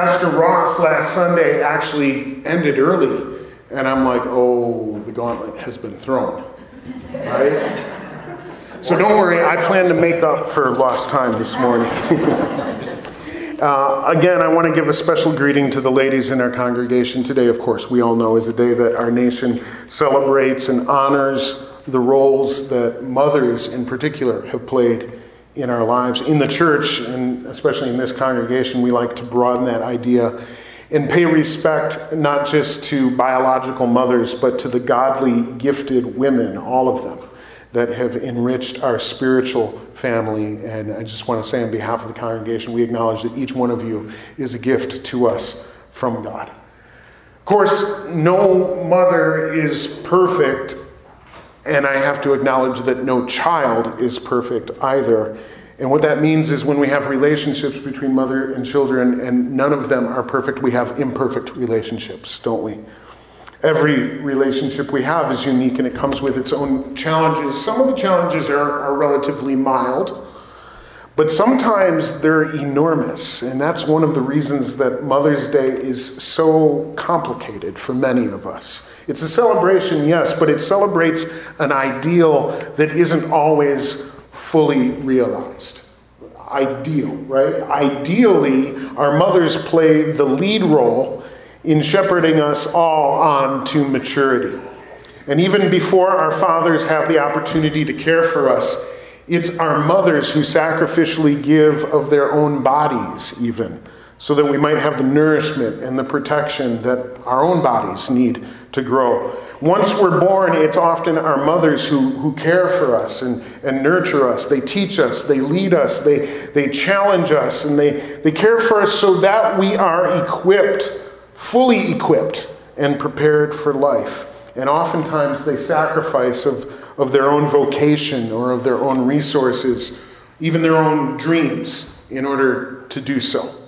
Pastor Ross last Sunday actually ended early, and I'm like, oh, the gauntlet has been thrown. Right? So don't worry, I plan to make up for lost time this morning. uh, again, I want to give a special greeting to the ladies in our congregation today. Of course, we all know is a day that our nation celebrates and honors the roles that mothers in particular have played in our lives. In the church, and especially in this congregation, we like to broaden that idea and pay respect not just to biological mothers, but to the godly, gifted women, all of them, that have enriched our spiritual family. And I just want to say, on behalf of the congregation, we acknowledge that each one of you is a gift to us from God. Of course, no mother is perfect, and I have to acknowledge that no child is perfect either. And what that means is when we have relationships between mother and children and none of them are perfect, we have imperfect relationships, don't we? Every relationship we have is unique and it comes with its own challenges. Some of the challenges are, are relatively mild, but sometimes they're enormous. And that's one of the reasons that Mother's Day is so complicated for many of us. It's a celebration, yes, but it celebrates an ideal that isn't always fully realized. Ideal, right? Ideally, our mothers play the lead role in shepherding us all on to maturity. And even before our fathers have the opportunity to care for us, it's our mothers who sacrificially give of their own bodies, even, so that we might have the nourishment and the protection that our own bodies need to grow. Once we're born, it's often our mothers who, who care for us and, and nurture us. They teach us, they lead us, they, they challenge us, and they, they care for us so that we are equipped fully equipped and prepared for life. And oftentimes they sacrifice of, of their own vocation or of their own resources, even their own dreams, in order to do so.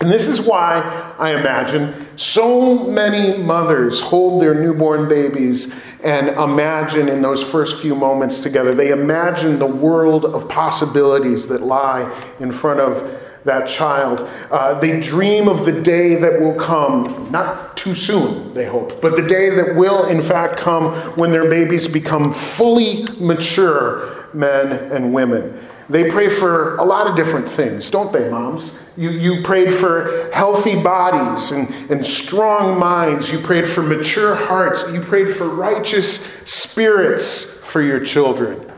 And this is why I imagine so many mothers hold their newborn babies and imagine in those first few moments together. They imagine the world of possibilities that lie in front of that child. Uh, they dream of the day that will come, not too soon, they hope, but the day that will, in fact, come when their babies become fully mature men and women. They pray for a lot of different things, don't they, moms? You, you prayed for healthy bodies and, and strong minds. You prayed for mature hearts. You prayed for righteous spirits for your children.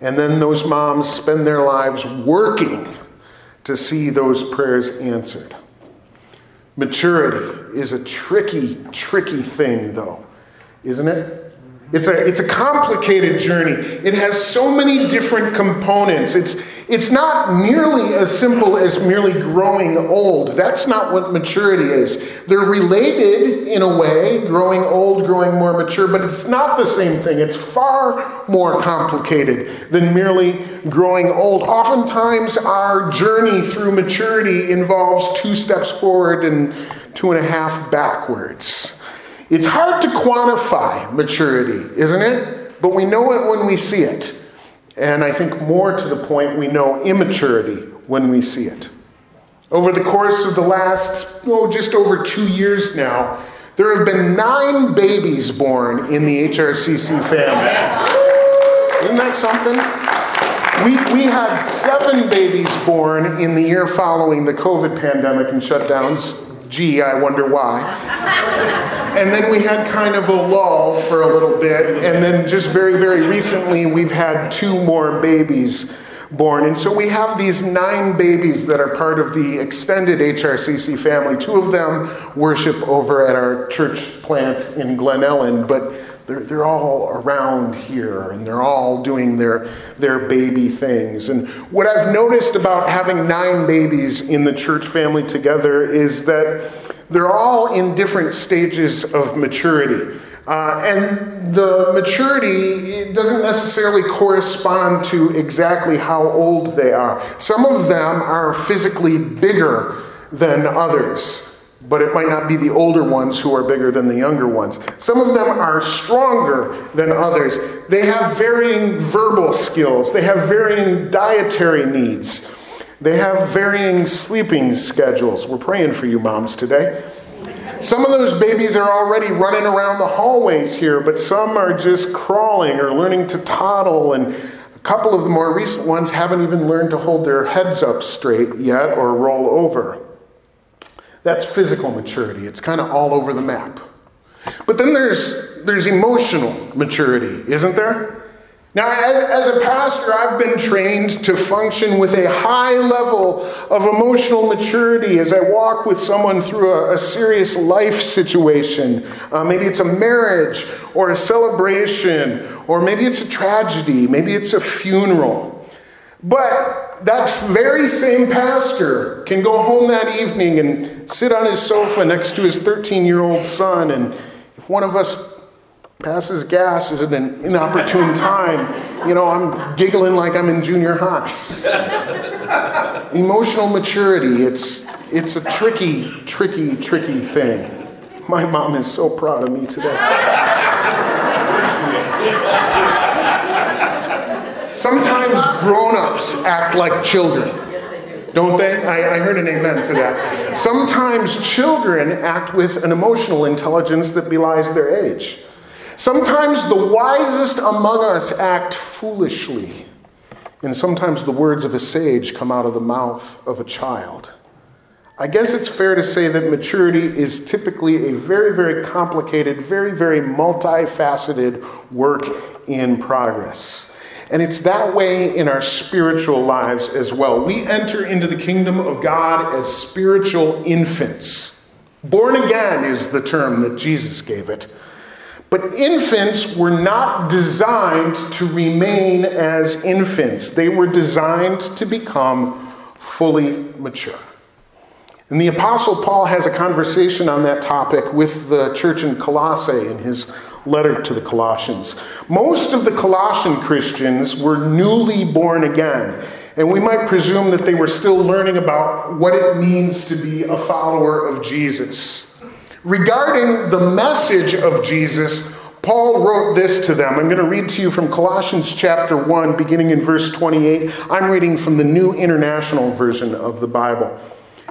And then those moms spend their lives working to see those prayers answered. Maturity is a tricky, tricky thing, though, isn't it? It's a, it's a complicated journey. It has so many different components. It's, it's not nearly as simple as merely growing old. That's not what maturity is. They're related in a way, growing old, growing more mature, but it's not the same thing. It's far more complicated than merely growing old. Oftentimes, our journey through maturity involves two steps forward and two and a half backwards. It's hard to quantify maturity, isn't it? But we know it when we see it. And I think more to the point, we know immaturity when we see it. Over the course of the last, oh, just over two years now, there have been nine babies born in the HRCC family. Isn't that something? We, we had seven babies born in the year following the COVID pandemic and shutdowns. Gee, I wonder why. and then we had kind of a lull for a little bit, and then just very, very recently, we've had two more babies born. And so we have these nine babies that are part of the extended HRCC family. Two of them worship over at our church plant in Glen Ellen, but they're, they're all around here and they're all doing their, their baby things. And what I've noticed about having nine babies in the church family together is that they're all in different stages of maturity. Uh, and the maturity doesn't necessarily correspond to exactly how old they are. Some of them are physically bigger than others but it might not be the older ones who are bigger than the younger ones. Some of them are stronger than others. They have varying verbal skills, they have varying dietary needs. They have varying sleeping schedules. We're praying for you, moms, today. Some of those babies are already running around the hallways here, but some are just crawling or learning to toddle, and a couple of the more recent ones haven't even learned to hold their heads up straight yet or roll over. That's physical maturity. It's kind of all over the map. But then there's, there's emotional maturity, isn't there? Now, as, a pastor, I've been trained to function with a high level of emotional maturity as I walk with someone through a, a serious life situation. Uh, maybe it's a marriage or a celebration, or maybe it's a tragedy, maybe it's a funeral. But that very same pastor can go home that evening and sit on his sofa next to his 13 year old son, and if one of us passes gas at an inopportune time. You know, I'm giggling like I'm in junior high. Emotional maturity, it's, it's a tricky, tricky, tricky thing. My mom is so proud of me today. Sometimes grown ups act like children, don't they? I, I, heard an amen to that. Sometimes children act with an emotional intelligence that belies their age. Sometimes the wisest among us act foolishly, and sometimes the words of a sage come out of the mouth of a child. I guess it's fair to say that maturity is typically a very, very complicated, very, very multifaceted work in progress. And it's that way in our spiritual lives as well. We enter into the kingdom of God as spiritual infants. Born again is the term that Jesus gave it. But infants were not designed to remain as infants, they were designed to become fully mature. And the Apostle Paul has a conversation on that topic with the church in Colossae in his letter to the Colossians. Most of the Colossian Christians were newly born again, and we might presume that they were still learning about what it means to be a follower of Jesus. Regarding the message of Jesus, Paul wrote this to them. I'm going to read to you from Colossians chapter 1, beginning in verse 28. I'm reading from the New International Version of the Bible.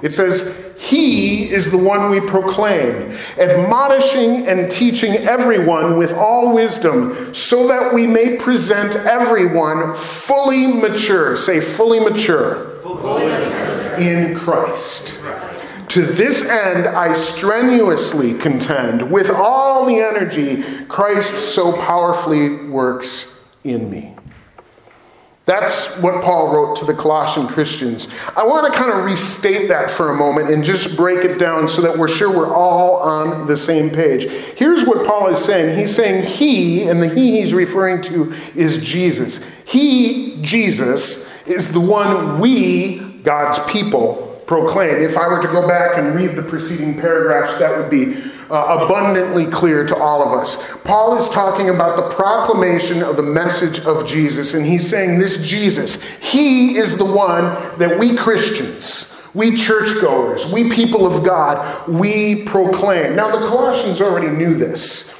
It says, He is the one we proclaim, admonishing and teaching everyone with all wisdom, so that we may present everyone fully mature. Say, fully mature. Fully mature. In Christ. To this end, I strenuously contend with all the energy Christ so powerfully works in me. That's what Paul wrote to the Colossian Christians. I want to kind of restate that for a moment and just break it down so that we're sure we're all on the same page. Here's what Paul is saying He's saying he, and the he he's referring to is Jesus. He, Jesus, is the one we, God's people, proclaim. If I were to go back and read the preceding paragraphs, that would be uh, abundantly clear to all of us. Paul is talking about the proclamation of the message of Jesus, and he's saying this Jesus, he is the one that we Christians, we churchgoers, we people of God, we proclaim. Now, the Colossians already knew this.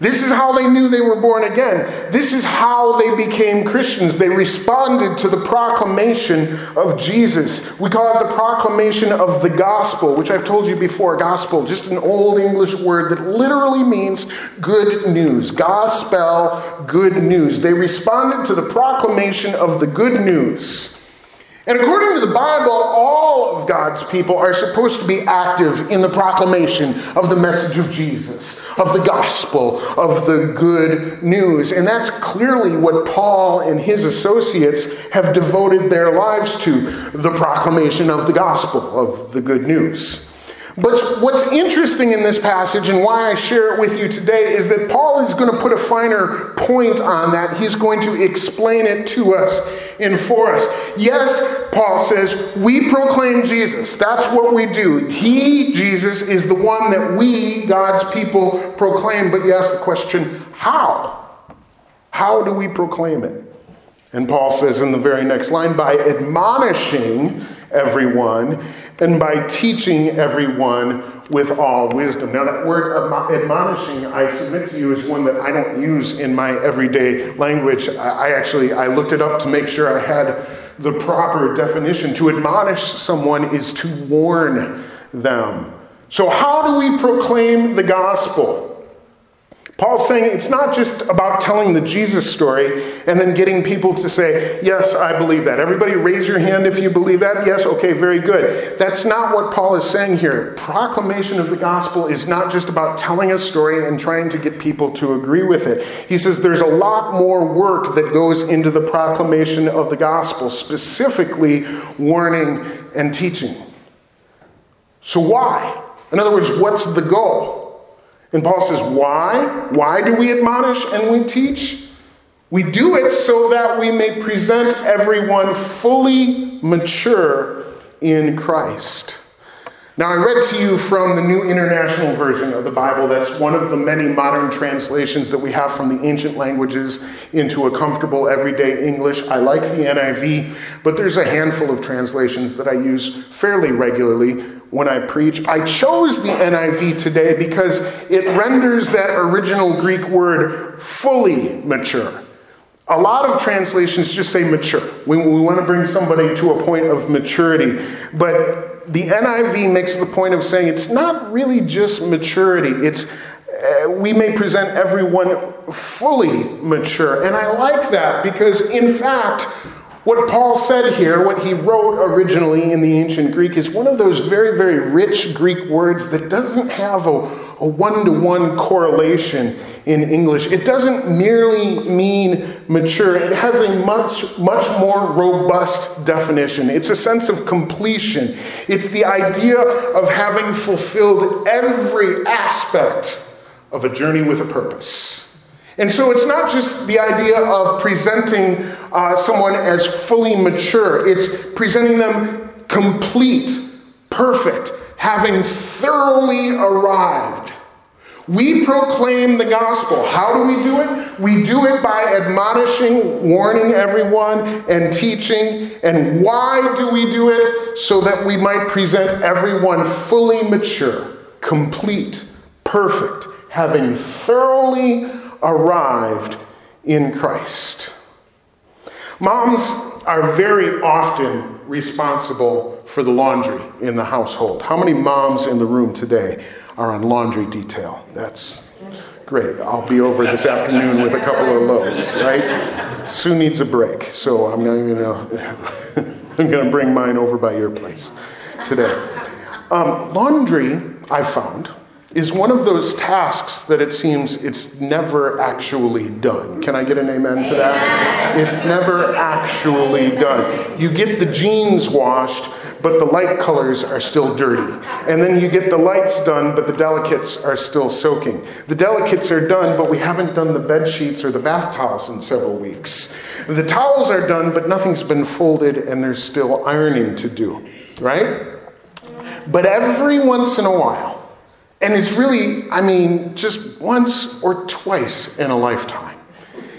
This is how they knew they were born again. This is how they became Christians. They responded to the proclamation of Jesus. We call it the proclamation of the gospel, which I've told you before gospel, just an old English word that literally means good news. Gospel, good news. They responded to the proclamation of the good news. And according to the Bible, all of God's people are supposed to be active in the proclamation of the message of Jesus, of the gospel, of the good news. And that's clearly what Paul and his associates have devoted their lives to the proclamation of the gospel, of the good news. But what's interesting in this passage and why I share it with you today is that Paul is going to put a finer point on that. He's going to explain it to us and for us. Yes, Paul says, we proclaim Jesus. That's what we do. He, Jesus, is the one that we, God's people, proclaim. But you ask the question, how? How do we proclaim it? And Paul says in the very next line, by admonishing everyone and by teaching everyone with all wisdom. Now, that word admonishing, I submit to you, is one that I don't use in my everyday language. I actually I looked it up to make sure I had the proper definition. To admonish someone is to warn them. So, how do we proclaim the gospel? Paul's saying it's not just about telling the Jesus story and then getting people to say, Yes, I believe that. Everybody raise your hand if you believe that. Yes, okay, very good. That's not what Paul is saying here. Proclamation of the gospel is not just about telling a story and trying to get people to agree with it. He says there's a lot more work that goes into the proclamation of the gospel, specifically warning and teaching. So, why? In other words, what's the goal? And Paul says, Why? Why do we admonish and we teach? We do it so that we may present everyone fully mature in Christ. Now, I read to you from the New International Version of the Bible. That's one of the many modern translations that we have from the ancient languages into a comfortable everyday English. I like the NIV, but there's a handful of translations that I use fairly regularly when I preach. I chose the NIV today because it renders that original Greek word fully mature. A lot of translations just say mature. We, we want to bring somebody to a point of maturity. But the NIV makes the point of saying it's not really just maturity, it's uh, we may present everyone fully mature. And I like that because, in fact, what Paul said here, what he wrote originally in the ancient Greek, is one of those very, very rich Greek words that doesn't have a one to one correlation in English. It doesn't merely mean mature, it has a much, much more robust definition. It's a sense of completion, it's the idea of having fulfilled every aspect of a journey with a purpose. And so it's not just the idea of presenting uh, someone as fully mature, it's presenting them complete, perfect, having thoroughly arrived. We proclaim the gospel. How do we do it? We do it by admonishing, warning everyone, and teaching. And why do we do it? So that we might present everyone fully mature, complete, perfect, having thoroughly arrived in Christ. Moms are very often responsible for the laundry in the household. How many moms in the room today are on laundry detail? That's great. I'll be over this afternoon with a couple of loads, right? Sue needs a break, so I'm to bring mine over by your place today. Um, laundry, I found, is one of those tasks that it seems it's never actually done. Can I get an amen to that? It's never actually done. You get the jeans washed, but the light colors are still dirty. And then you get the lights done, but the delicates are still soaking. The delicates are done, but we haven't done the bed sheets or the bath towels in several weeks. The towels are done, but nothing's been folded and there's still ironing to do, right? But every once in a while, and it's really, I mean, just once or twice in a lifetime.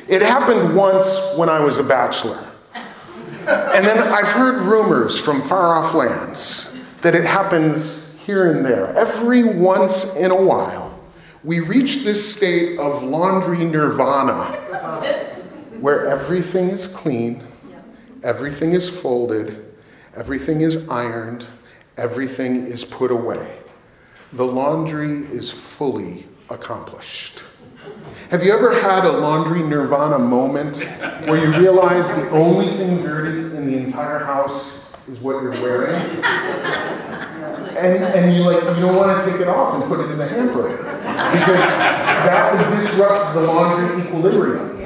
It happened once when I was a bachelor. And then I've heard rumors from far off lands that it happens here and there. Every once in a while, we reach this state of laundry nirvana where everything is clean, everything is folded, everything is ironed, everything is put away the laundry is fully accomplished. Have you ever had a laundry nirvana moment where you realize the only thing dirty in the entire house is what you're wearing? And, and you like you don't want to take it off and put it in the hamper because that would disrupt the laundry equilibrium.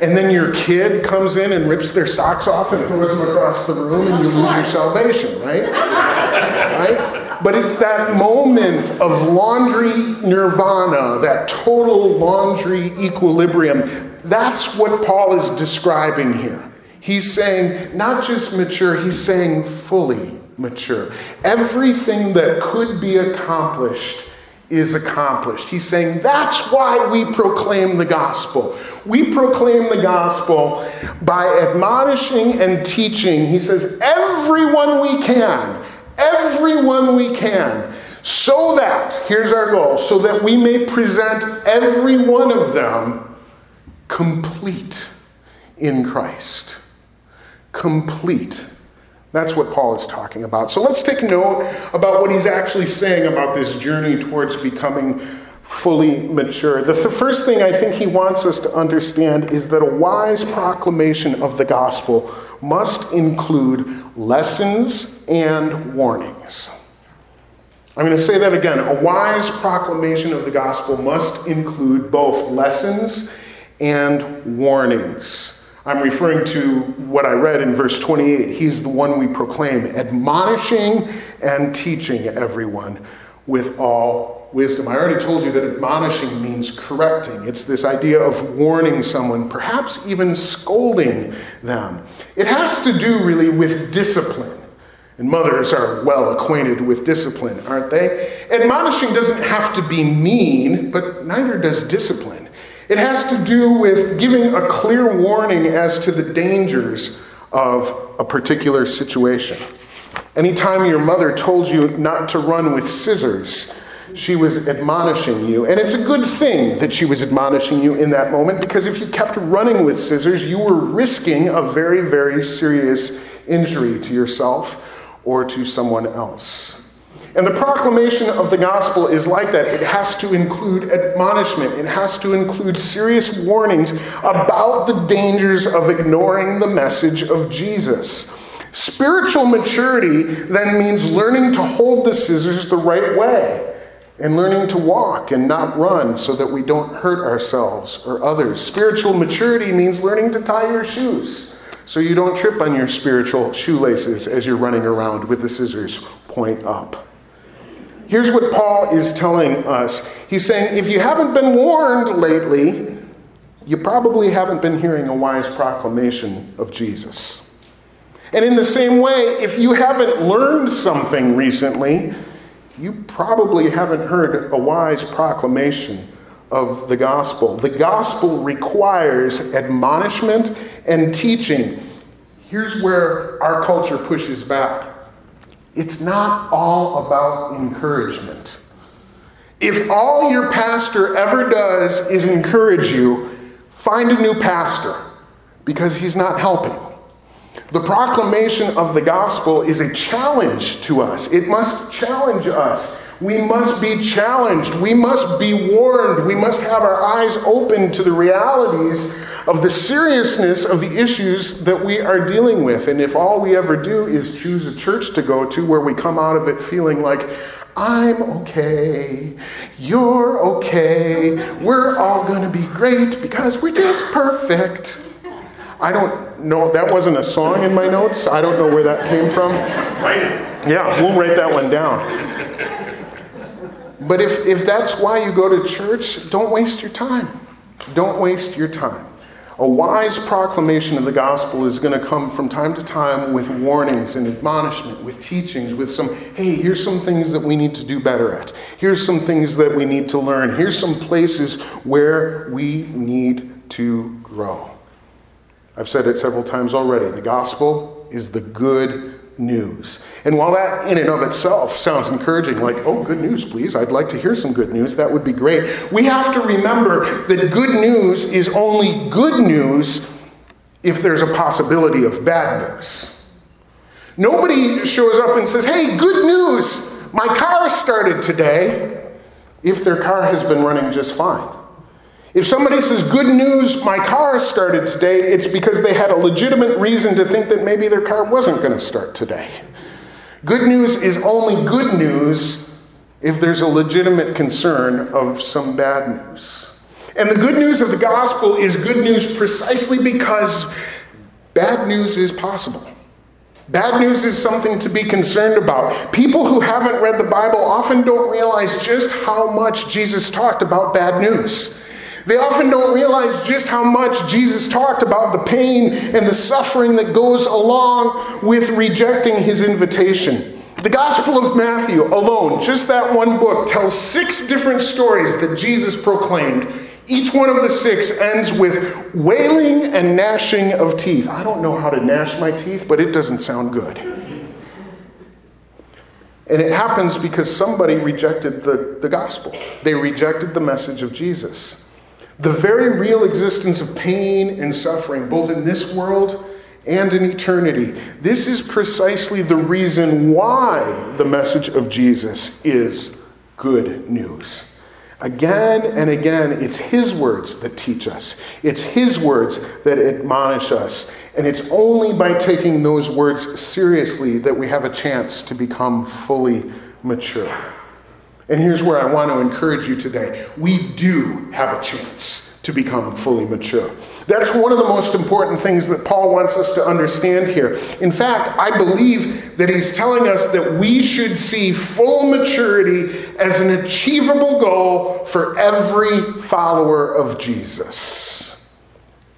And then your kid comes in and rips their socks off and throws them across the room and you lose your salvation, right? Right? But it's that moment of laundry nirvana, that total laundry equilibrium. That's what Paul is describing here. He's saying not just mature, he's saying fully mature. Everything that could be accomplished is accomplished. He's saying that's why we proclaim the gospel. We proclaim the gospel by admonishing and teaching. He says, everyone we can everyone we can, so that, here's our goal, so that we may present every one of them complete in Christ. complete. That's what Paul is talking about. So let's take note about what he's actually saying about this journey towards becoming fully mature. The, the first thing I think he wants us to understand is that a wise proclamation of the gospel must include lessons and warnings. I'm going to say that again. A wise proclamation of the gospel must include both lessons and warnings. I'm referring to what I read in verse 28. He's the one we proclaim, admonishing and teaching everyone with all wisdom. I already told you that admonishing means correcting. It's this idea of warning someone, perhaps even scolding them. It has to do really with discipline. And mothers are well acquainted with discipline, aren't they? Admonishing doesn't have to be mean, but neither does discipline. It has to do with giving a clear warning as to the dangers of a particular situation. Anytime your mother told you not to run with scissors, she was admonishing you. And it's a good thing that she was admonishing you in that moment because if you kept running with scissors, you were risking a very, very serious injury to yourself or to someone else. And the proclamation of the gospel is like that. It has to include admonishment, it has to include serious warnings about the dangers of ignoring the message of Jesus. Spiritual maturity then means learning to hold the scissors the right way and learning to walk and not run so that we don't hurt ourselves or others. Spiritual maturity means learning to tie your shoes so you don't trip on your spiritual shoelaces as you're running around with the scissors point up. Here's what Paul is telling us. He's saying, if you haven't been warned lately, you probably haven't been hearing a wise proclamation of Jesus. And in the same way, if you haven't learned something recently, you probably haven't heard a wise proclamation of the gospel. The gospel requires admonishment and teaching. Here's where our culture pushes back. It's not all about encouragement. If all your pastor ever does is encourage you, find a new pastor because he's not helping. The proclamation of the gospel is a challenge to us. It must challenge us. We must be challenged. We must be warned. We must have our eyes open to the realities of the seriousness of the issues that we are dealing with. And if all we ever do is choose a church to go to where we come out of it feeling like, I'm okay, you're okay, we're all going to be great because we're just perfect. I don't know, that wasn't a song in my notes. I don't know where that came from. Yeah, we'll write that one down. But if, if that's why you go to church, don't waste your time. Don't waste your time. A wise proclamation of the gospel is going to come from time to time with warnings and admonishment, with teachings, with some, hey, here's some things that we need to do better at. Here's some things that we need to learn. Here's some places where we need to grow. I've said it several times already. The gospel is the good news. And while that in and of itself sounds encouraging, like, oh, good news, please, I'd like to hear some good news, that would be great, we have to remember that good news is only good news if there's a possibility of bad news. Nobody shows up and says, hey, good news, my car started today, if their car has been running just fine. If somebody says, Good news, my car started today, it's because they had a legitimate reason to think that maybe their car wasn't going to start today. Good news is only good news if there's a legitimate concern of some bad news. And the good news of the gospel is good news precisely because bad news is possible. Bad news is something to be concerned about. People who haven't read the Bible often don't realize just how much Jesus talked about bad news. They often don't realize just how much Jesus talked about the pain and the suffering that goes along with rejecting his invitation. The Gospel of Matthew alone, just that one book, tells six different stories that Jesus proclaimed. Each one of the six ends with wailing and gnashing of teeth. I don't know how to gnash my teeth, but it doesn't sound good. And it happens because somebody rejected the, the gospel. They rejected the message of Jesus. The very real existence of pain and suffering, both in this world and in eternity. This is precisely the reason why the message of Jesus is good news. Again and again, it's His words that teach us. It's His words that admonish us. And it's only by taking those words seriously that we have a chance to become fully mature. And here's where I want to encourage you today we do have a chance to become fully mature. That's one of the most important things that Paul wants us to understand here. In fact, I believe that he's telling us that we should see full maturity as an achievable goal for every follower of Jesus.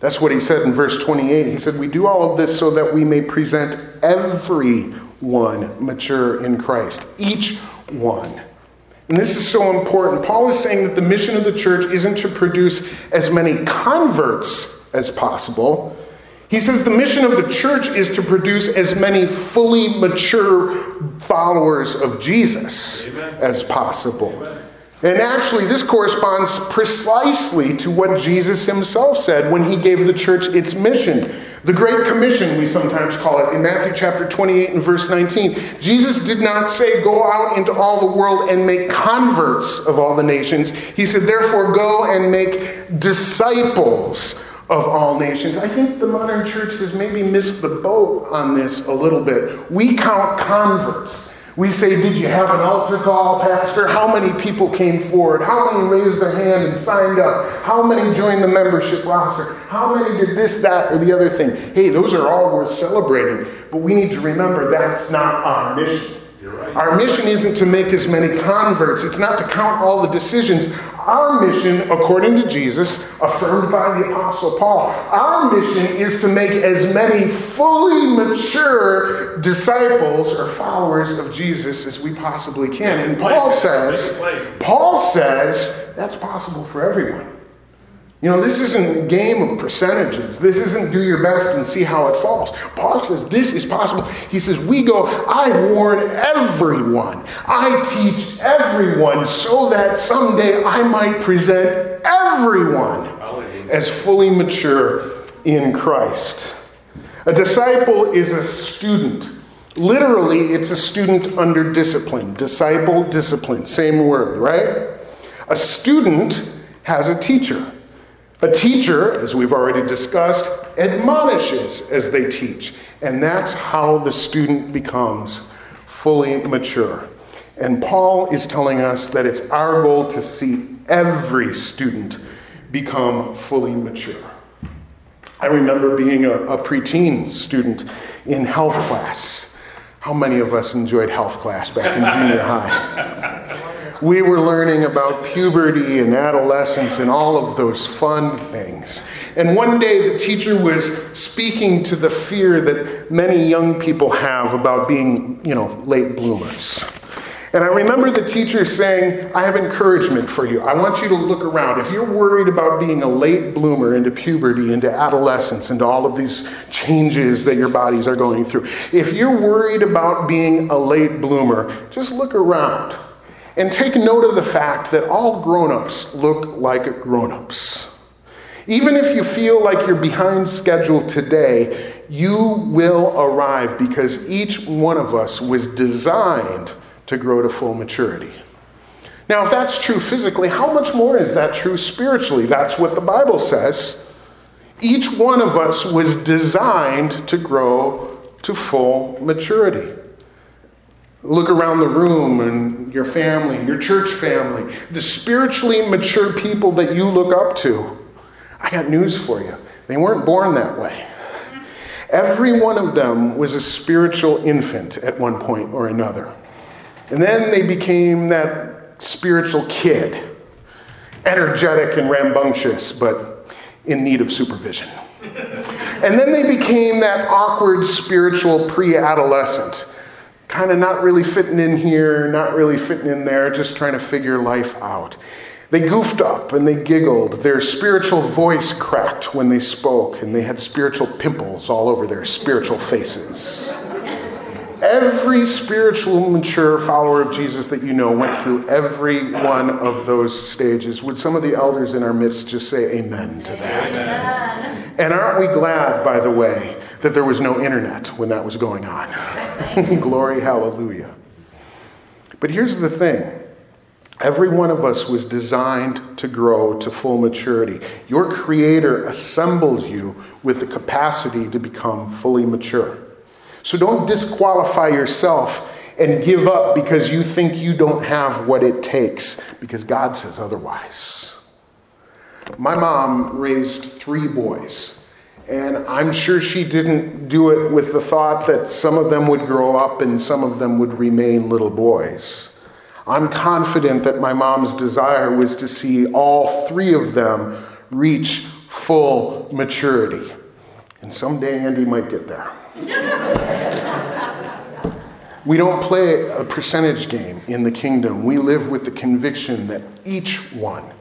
That's what he said in verse 28. He said, We do all of this so that we may present everyone mature in Christ, each one. And this is so important. Paul is saying that the mission of the church isn't to produce as many converts as possible. He says the mission of the church is to produce as many fully mature followers of Jesus Amen. as possible. Amen. And actually, this corresponds precisely to what Jesus himself said when he gave the church its mission. The Great Commission, we sometimes call it, in Matthew chapter 28 and verse 19. Jesus did not say, Go out into all the world and make converts of all the nations. He said, Therefore, go and make disciples of all nations. I think the modern church has maybe missed the boat on this a little bit. We count converts. We say, Did you have an altar call, Pastor? How many people came forward? How many raised their hand and signed up? How many joined the membership roster? How many did this, that, or the other thing? Hey, those are all worth celebrating, but we need to remember that's not our mission. Right. Our mission isn't to make as many converts. It's not to count all the decisions. Our mission, according to Jesus, affirmed by the Apostle Paul, our mission is to make as many fully mature disciples or followers of Jesus as we possibly can. And Paul says, Paul says that's possible for everyone. You know, this isn't a game of percentages. This isn't do your best and see how it falls. Paul says this is possible. He says, We go, I warn everyone, I teach everyone so that someday I might present everyone as fully mature in Christ. A disciple is a student. Literally, it's a student under discipline. Disciple, discipline, same word, right? A student has a teacher. A teacher, as we've already discussed, admonishes as they teach. And that's how the student becomes fully mature. And Paul is telling us that it's our goal to see every student become fully mature. I remember being a, a preteen student in health class. How many of us enjoyed health class back in junior high? we were learning about puberty and adolescence and all of those fun things. And one day the teacher was speaking to the fear that many young people have about being, you know, late bloomers. And I remember the teacher saying, I have encouragement for you. I want you to look around. If you're worried about being a late bloomer into puberty, into adolescence, into all of these changes that your bodies are going through, if you're worried about being a late bloomer, just look around. And take note of the fact that all grown ups look like grown ups. Even if you feel like you're behind schedule today, you will arrive because each one of us was designed to grow to full maturity. Now, if that's true physically, how much more is that true spiritually? That's what the Bible says. Each one of us was designed to grow to full maturity. Look around the room and your family, your church family, the spiritually mature people that you look up to. I got news for you. They weren't born that way. Every one of them was a spiritual infant at one point or another. And then they became that spiritual kid, energetic and rambunctious, but in need of supervision. And then they became that awkward spiritual pre adolescent kind of not really fitting in here, not really fitting in there, just trying to figure life out. They goofed up and they giggled. Their spiritual voice cracked when they spoke, and they had spiritual pimples all over their spiritual faces. Every spiritual mature follower of Jesus that you know went through every one of those stages. Would some of the elders in our midst just say amen to that? Amen. And aren't we glad, by the way, that there was no internet when that was going on. Glory, hallelujah. But here's the thing every one of us was designed to grow to full maturity. Your Creator assembles you with the capacity to become fully mature. So don't disqualify yourself and give up because you think you don't have what it takes, because God says otherwise. My mom raised three boys. And I'm sure she didn't do it with the thought that some of them would grow up and some of them would remain little boys. I'm confident that my mom's desire was to see all three of them reach full maturity. And someday Andy might get there. we don't play a percentage game in the kingdom. We live with the conviction that each one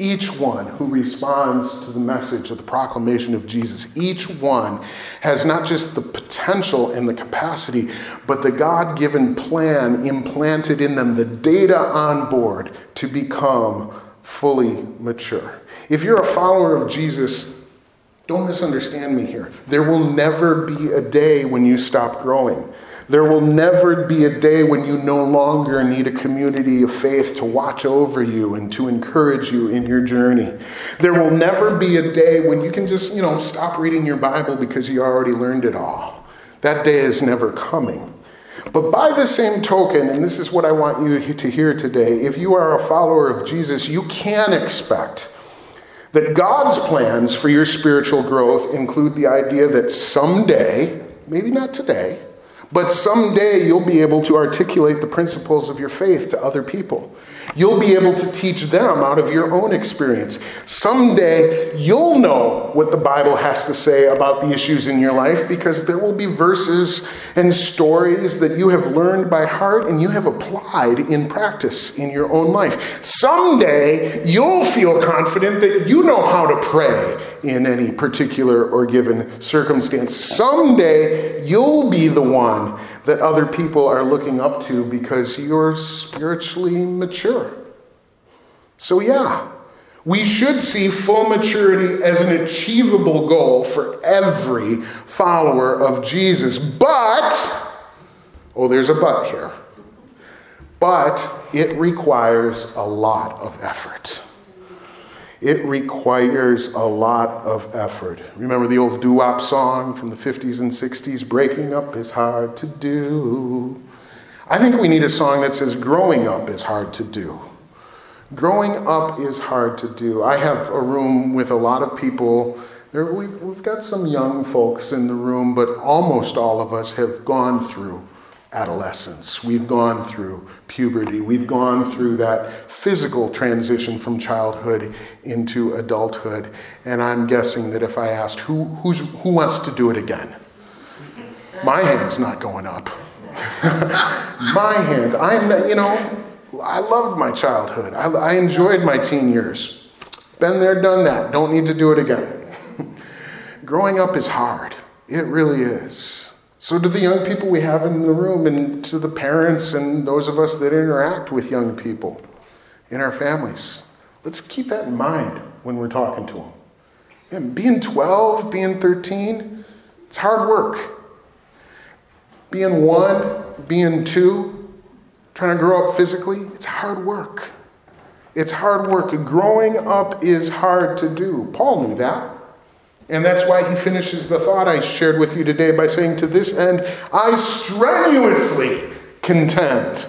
each one who responds to the message of the proclamation of Jesus, each one has not just the potential and the capacity, but the God given plan implanted in them, the data on board to become fully mature. If you're a follower of Jesus, don't misunderstand me here. There will never be a day when you stop growing. There will never be a day when you no longer need a community of faith to watch over you and to encourage you in your journey. There will never be a day when you can just, you know, stop reading your Bible because you already learned it all. That day is never coming. But by the same token, and this is what I want you to hear today, if you are a follower of Jesus, you can expect that God's plans for your spiritual growth include the idea that someday, maybe not today, but someday you'll be able to articulate the principles of your faith to other people. You'll be able to teach them out of your own experience. Someday you'll know what the Bible has to say about the issues in your life because there will be verses and stories that you have learned by heart and you have applied in practice in your own life. Someday you'll feel confident that you know how to pray in any particular or given circumstance. Someday you'll be the one that other people are looking up to because you're spiritually mature. So, yeah, we should see full maturity as an achievable goal for every follower of Jesus. But, oh, there's a but here. But it requires a lot of effort it requires a lot of effort. Remember the old doo wop song from the 50s and 60s? Breaking up is hard to do. I think we need a song that says growing up is hard to do. Growing up is hard to do. I have a room with a lot of people. There, we, we've got some young folks in the room, but almost all of us have gone through adolescence. We've gone through puberty. We've gone through that physical transition from childhood into adulthood. And I'm guessing that if I asked who, who wants to do it again, my hand's not going up. my hand. I'm, you know, I loved my childhood. I, I enjoyed my teen years. Been there, done that. Don't need to do it again. Growing up is hard. It really is. So, to the young people we have in the room, and to the parents and those of us that interact with young people in our families, let's keep that in mind when we're talking to them. And being 12, being 13, it's hard work. Being one, being two, trying to grow up physically, it's hard work. It's hard work. Growing up is hard to do. Paul knew that. And that's why he finishes the thought I shared with you today by saying, To this end, I strenuously contend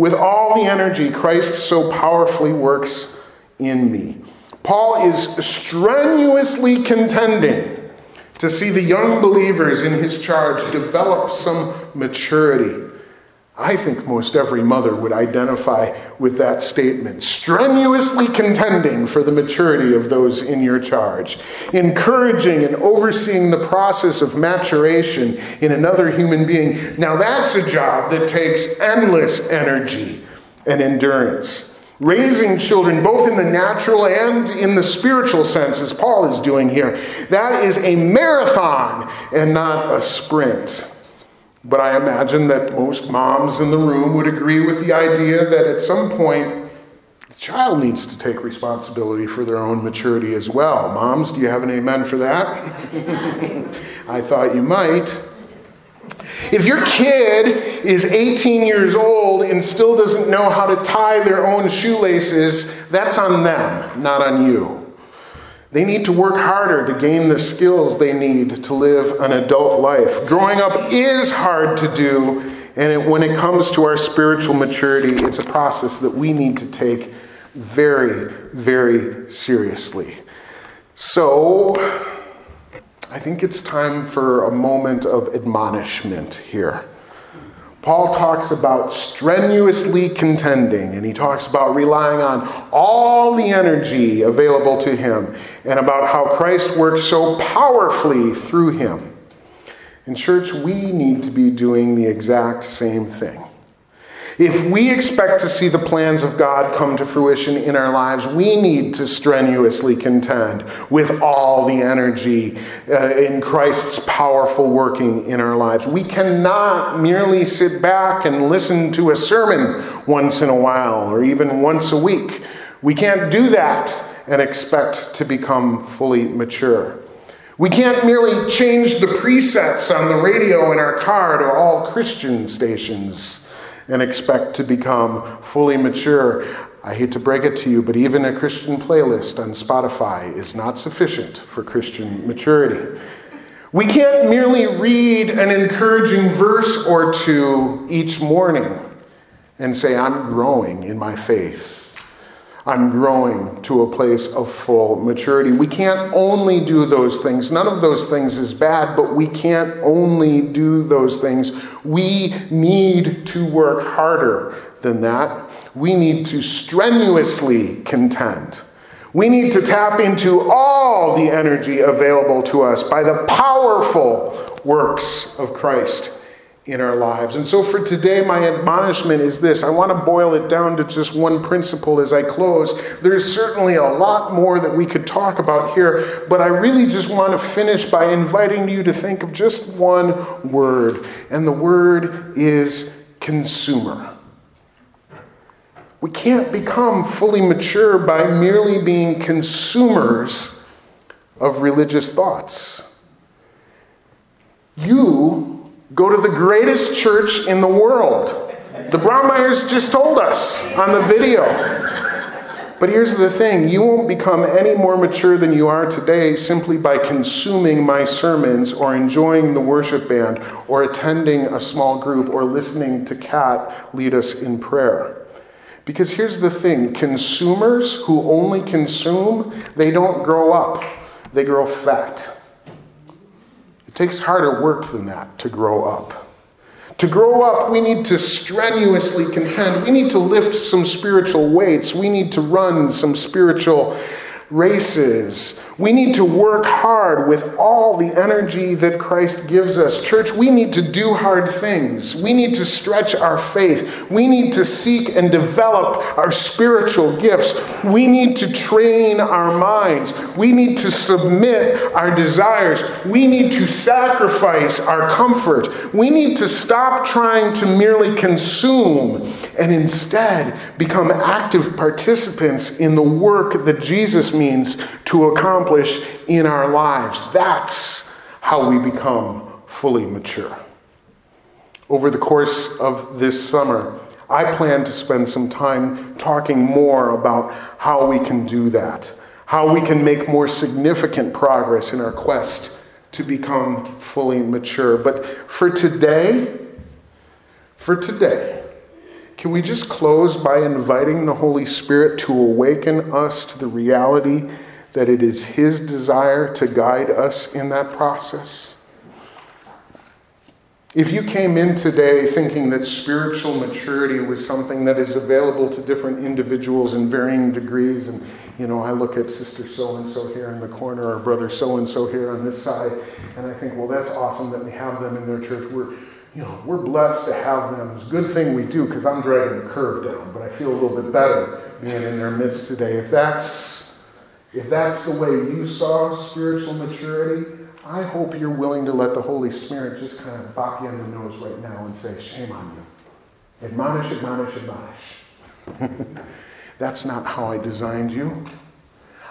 with all the energy Christ so powerfully works in me. Paul is strenuously contending to see the young believers in his charge develop some maturity I think most every mother would identify with that statement. Strenuously contending for the maturity of those in your charge, encouraging and overseeing the process of maturation in another human being. Now, that's a job that takes endless energy and endurance. Raising children, both in the natural and in the spiritual sense, as Paul is doing here, that is a marathon and not a sprint. But I imagine that most moms in the room would agree with the idea that at some point The child needs to take responsibility for their own maturity as well. Moms, do you have an amen for that? I thought you might. If your kid is 18 years old and still doesn't know how to tie their own shoelaces, that's on them, not on you. They need to work harder to gain the skills they need to live an adult life. Growing up is hard to do, and it, when it comes to our spiritual maturity, it's a process that we need to take very, very seriously. So, I think it's time for a moment of admonishment here. Paul talks about strenuously contending, and he talks about relying on all the energy available to him, and about how Christ works so powerfully through him. In church, we need to be doing the exact same thing. If we expect to see the plans of God come to fruition in our lives, we need to strenuously contend with all the energy uh, in Christ's powerful working in our lives. We cannot merely sit back and listen to a sermon once in a while or even once a week. We can't do that and expect to become fully mature. We can't merely change the presets on the radio in our car to all Christian stations and expect to become fully mature. I hate to break it to you, but even a Christian playlist on Spotify is not sufficient for Christian maturity. We can't merely read an encouraging verse or two each morning and say, I'm growing in my faith. I'm growing to a place of full maturity. We can't only do those things. None of those things is bad, but we can't only do those things. We need to work harder than that. We need to strenuously contend. We need to tap into all the energy available to us by the powerful works of Christ in our lives. And so for today, my admonishment is this I want to boil it down to just one principle as I close. There's certainly a lot more that we could talk about here, but I really just want to finish by inviting you to think of just one word, and the word is consumer. We can't become fully mature by merely being consumers of religious thoughts. You Go to the greatest church in the world. The Braumeyers just told us on the video. But here's the thing you won't become any more mature than you are today simply by consuming my sermons or enjoying the worship band or attending a small group or listening to Kat lead us in prayer. Because here's the thing consumers who only consume, they don't grow up, they grow fat. Takes harder work than that to grow up. To grow up, we need to strenuously contend. We need to lift some spiritual weights. We need to run some spiritual races. We need to work hard with all the energy that Christ gives us. Church, we need to do hard things. We need to stretch our faith. We need to seek and develop our spiritual gifts. We need to train our minds. We need to submit our desires. We need to sacrifice our comfort. We need to stop trying to merely consume and instead become active participants in the work that Jesus means to accomplish in our lives. That's how we become fully mature. Over the course of this summer, I plan to spend some time talking more about how we can do that, how we can make more significant progress in our quest to become fully mature. But for today, for today, can we just close by inviting the Holy Spirit to awaken us to the reality that it is His desire to guide us in that process? If you came in today thinking that spiritual maturity was something that is available to different individuals in varying degrees, and you know, I look at sister so and so here in the corner, or brother so and so here on this side, and I think, well, that's awesome that we have them in their church. We're you know, we're blessed to have them. It's a good thing we do because I'm dragging the curve down, but I feel a little bit better being in their midst today. If that's if that's the way you saw spiritual maturity, I hope you're willing to let the Holy Spirit just kind of bop you in the nose right now and say, Shame on you. Admonish, admonish, admonish. That's not how I designed you.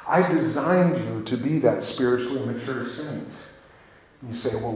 I designed you to be that spiritually mature saint. You say, well,